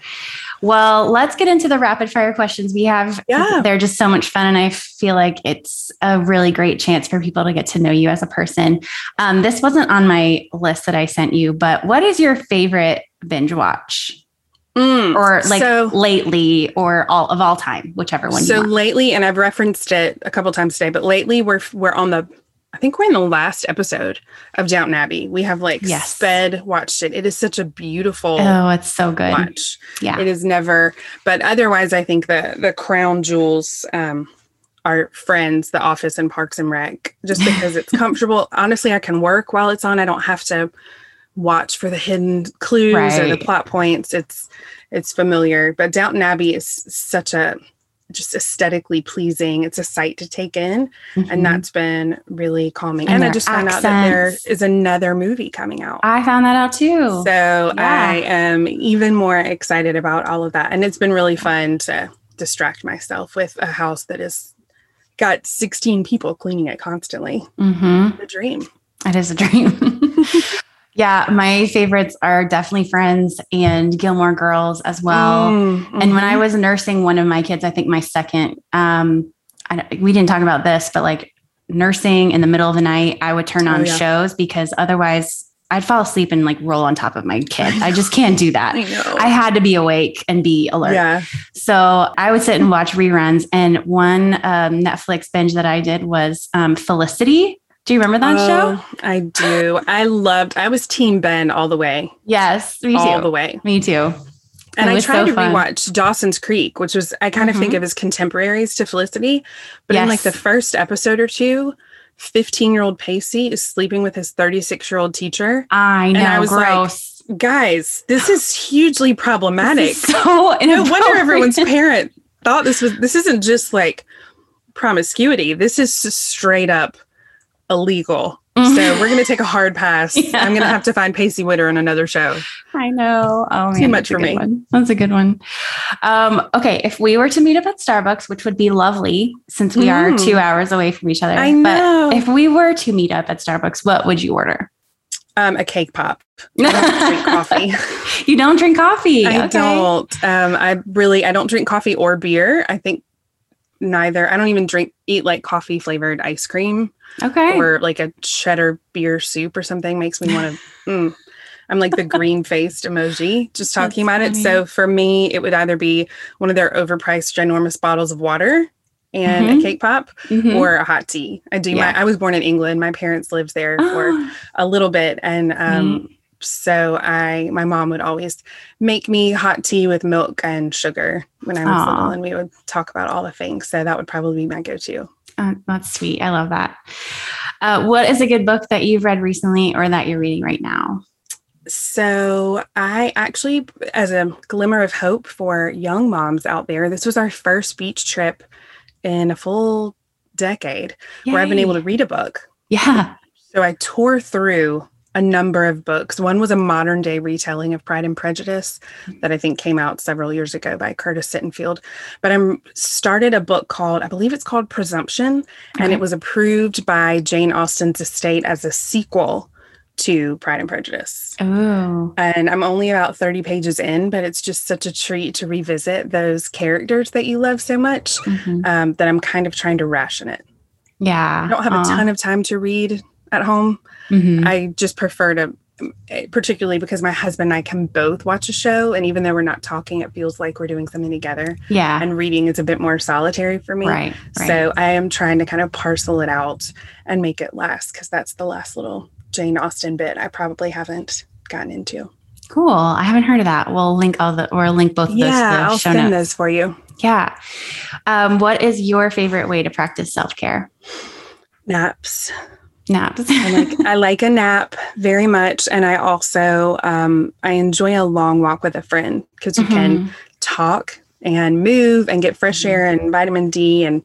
Well, let's get into the rapid fire questions we have. Yeah. They're just so much fun. And I feel like it's a really great chance for people to get to know you as a person. Um, this wasn't on my list that I sent you, but what is your favorite binge watch? Mm, Or like so, lately or all of all time, whichever one you so lately, and I've referenced it a couple times today, but lately we're we're on the I think we're in the last episode of Downton Abbey. We have like Yes. sped watched it. It is such a beautiful Oh, it's so good. watch. Yeah. It is never, but otherwise, I think the the crown jewels um, are Friends, The Office, and Parks and Rec, just because it's comfortable. Honestly, I can work while it's on. I don't have to watch for the hidden clues or the plot points. It's it's familiar, but Downton Abbey is such a just aesthetically pleasing. It's a sight to take in, Mhm. and that's been really calming. And And, I just found out that there is another movie coming out. I found that out too. So Yeah. I am even more excited about all of that. And it's been really fun to distract myself with a house that is got 16 people cleaning it constantly. hmm The dream. It is a dream. yeah, my favorites are definitely Friends and Gilmore Girls as well. Mm, And when I mhm. was nursing one of my kids, I think my second, um, I, we didn't talk about this, but like nursing in the middle of the night, I would turn Oh, on yeah. shows because otherwise I'd fall asleep and like roll on top of my kid. I just can't do that. I. I had to be awake and be alert. yeah. So I would sit and watch reruns. And one um, Netflix binge that I did was um, Felicity. Do you remember that show? Oh, I do. I loved, I was Team Ben all the way. Yes, me all too. the way. Me too. And I tried so to fun. rewatch Dawson's Creek, which was I kind of think Mhm. of as contemporaries to Felicity. But in like the first episode or two, 15 year old Pacey is sleeping with his 36 year old teacher. I know. I was like, gross. Guys, this is hugely problematic. Is so no wonder everyone's parent thought this was this isn't just like promiscuity. This is straight up illegal. So we're gonna take a hard pass. Yeah. I'm gonna have to find Pacey Witter in another show. I know. Oh, Too man, much for me. one. That's a good one. Um, okay, if we were to meet up at Starbucks, which would be lovely since we are Mm. two hours away from each other. I know. But if we were to meet up at Starbucks, what would you order? Um, a cake pop. I don't drink coffee. you don't drink coffee. I Okay. don't. Um, I really I don't drink coffee or beer. I think neither. I don't even drink eat like coffee flavored ice cream Okay. or like a cheddar beer soup or something makes me want to. mm. I'm like the green faced emoji just talking That's about it. So for me, it would either be one of their overpriced ginormous bottles of water and Mhm. a cake pop Mhm. or a hot tea. I do Yeah. my I was born in England. My parents lived there for Oh, a little bit and um so i my mom would always make me hot tea with milk and sugar when i was Aw. little and we would talk about all the things so that would probably be my go-to oh, that's sweet. I love that. Uh, what is a good book that you've read recently or that you're reading right now? so i actually as a glimmer of hope for young moms out there this was our first beach trip in a full decade where i've been able to read a book Yeah. So I tore through a number of books. One was a modern day retelling of Pride and Prejudice that I think came out several years ago by Curtis Sittenfeld. But I'm started a book called, I believe it's called Presumption, and it was approved by Jane Austen's estate as a sequel to Pride and Prejudice. Oh. And I'm only about 30 pages in, but it's just such a treat to revisit those characters that you love so much Mhm. um, that I'm kind of trying to ration it. Yeah. I don't have a ton of time to read at home. Mhm. I just prefer to particularly because my husband and I can both watch a show. And even though we're not talking, it feels like we're doing something together. Yeah. And reading is a bit more solitary for me. Right. right. So I am trying to kind of parcel it out and make it last because that's the last little Jane Austen bit I probably haven't gotten into. Cool. I haven't heard of that. We'll link all the or link both of those. Yeah, I'll send notes. those for you. Yeah. Um, what is your favorite way to practice self care? Naps. Naps. I like I like a nap very much, and I also um, I enjoy a long walk with a friend because you mm-hmm. can talk and move and get fresh air and vitamin D, and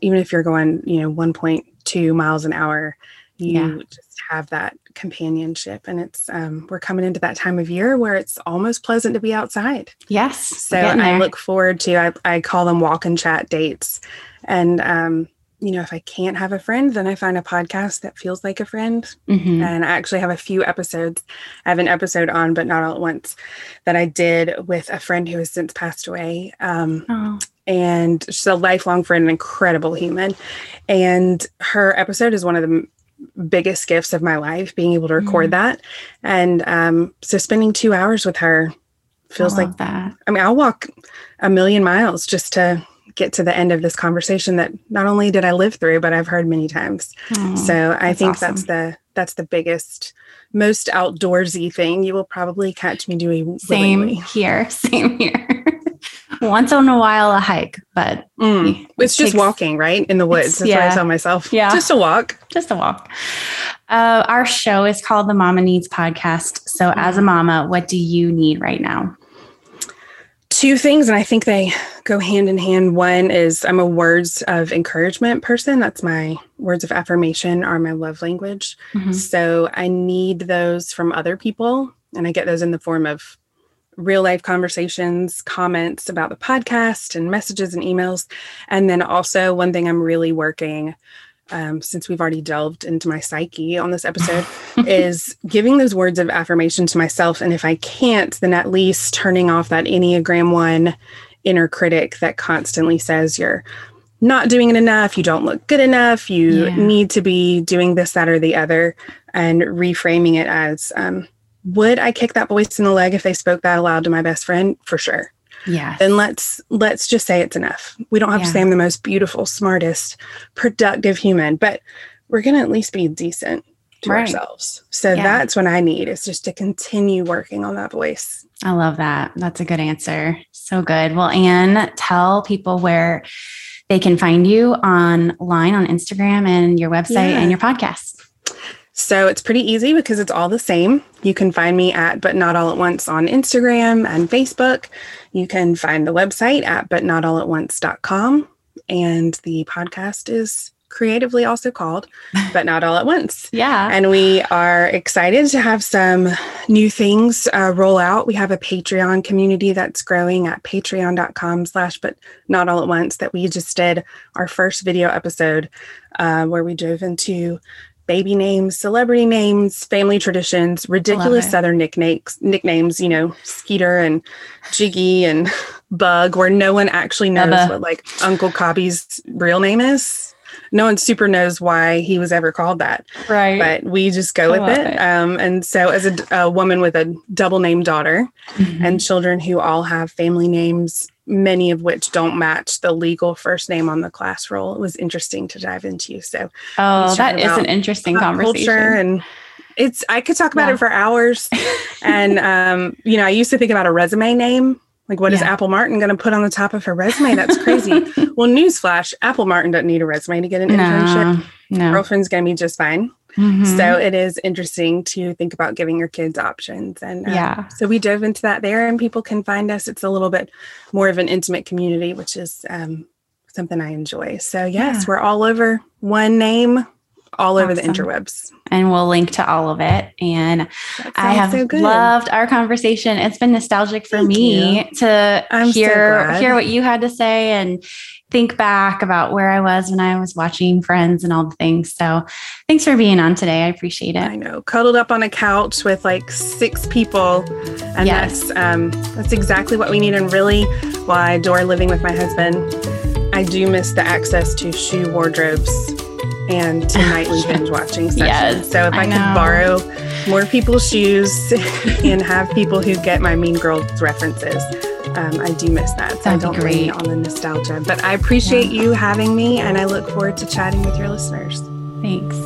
even if you're going, you know, 1.2 miles an hour, you yeah. just have that companionship and it's um, we're coming into that time of year where it's almost pleasant to be outside yes so i look forward to I, I call them walk and chat dates and um, you know if i can't have a friend then i find a podcast that feels like a friend mm-hmm. and i actually have a few episodes i have an episode on but not all at once that i did with a friend who has since passed away um, oh and she's a lifelong friend, an incredible human. And her episode is one of the biggest gifts of my life being able to record mm. that and um, so spending two hours with her feels like that i mean i'll walk a million miles just to get to the end of this conversation that not only did i live through but i've heard many times oh, so i think awesome. that's the that's the biggest most outdoorsy thing you will probably catch me doing same willingly. here same here once in a while a hike, but mm. it it's just walking, right? In the woods. That's yeah. what I tell myself. Yeah. Just a walk. Just a walk. Uh, our show is called the Mama Needs Podcast. So, mm. as a mama, what do you need right now? Two things, and I think they go hand in hand. One is I'm a words of encouragement person. That's my words of affirmation are my love language. Mm-hmm. So I need those from other people, and I get those in the form of real life conversations, comments about the podcast, and messages and emails. And then also, one thing I'm really working um, since we've already delved into my psyche on this episode is giving those words of affirmation to myself. And if I can't, then at least turning off that Enneagram one inner critic that constantly says you're not doing it enough, you don't look good enough, you yeah. need to be doing this, that, or the other, and reframing it as um, would I kick that voice in the leg if they spoke that aloud to my best friend? For sure. Yeah. Then let's let's just say it's enough. We don't have yeah. to say I'm the most beautiful, smartest, productive human, but we're gonna at least be decent to right. ourselves. So yeah. that's what I need is just to continue working on that voice. I love that. That's a good answer. So good. Well, Anne, tell people where they can find you online on Instagram and your website yeah. and your podcast. So it's pretty easy because it's all the same. You can find me at But Not All at Once on Instagram and Facebook. You can find the website at butnotallatonce.com. And the podcast is creatively also called But Not All at Once. yeah. And we are excited to have some new things uh, roll out. We have a Patreon community that's growing at patreon.com slash but not all at once that we just did our first video episode uh, where we dove into baby names, celebrity names, family traditions, ridiculous Southern nicknames, nicknames, you know, Skeeter and Jiggy and Bug, where no one actually knows Bubba. what like Uncle Cobby's real name is. No one super knows why he was ever called that. Right. But we just go I with it. it. Um, and so, as a, a, woman with a double name daughter mm-hmm. and children who all have family names many of which don't match the legal first name on the class roll. It was interesting to dive into. So, oh, that is an interesting conversation. Culture and it's I could talk about yeah. it for hours. and um, you know, I used to think about a resume name. Like, what yeah. is Apple Martin going to put on the top of her resume? That's crazy. well, newsflash: Apple Martin doesn't need a resume to get an no, internship. No. Girlfriend's going to be just fine. Mm-hmm. So it is interesting to think about giving your kids options. And uh, yeah, so we dove into that there, and people can find us. It's a little bit more of an intimate community, which is um, something I enjoy. So, yes, yeah. we're all over one name, all awesome. over the interwebs. And we'll link to all of it. And I have so loved our conversation. It's been nostalgic for Thank me you. to I'm hear so hear what you had to say and think back about where I was when I was watching Friends and all the things. So thanks for being on today. I appreciate it. I know. Cuddled up on a couch with like six people. And yes. that's um that's exactly what we need. And really why I adore living with my husband. I do miss the access to shoe wardrobes and tonight we binge watching sessions. Yes, so if I, I could borrow more people's shoes and have people who get my Mean Girls references. Um, I do miss that. So That'd I don't lean on the nostalgia. But I appreciate yeah. you having me and I look forward to chatting with your listeners. Thanks.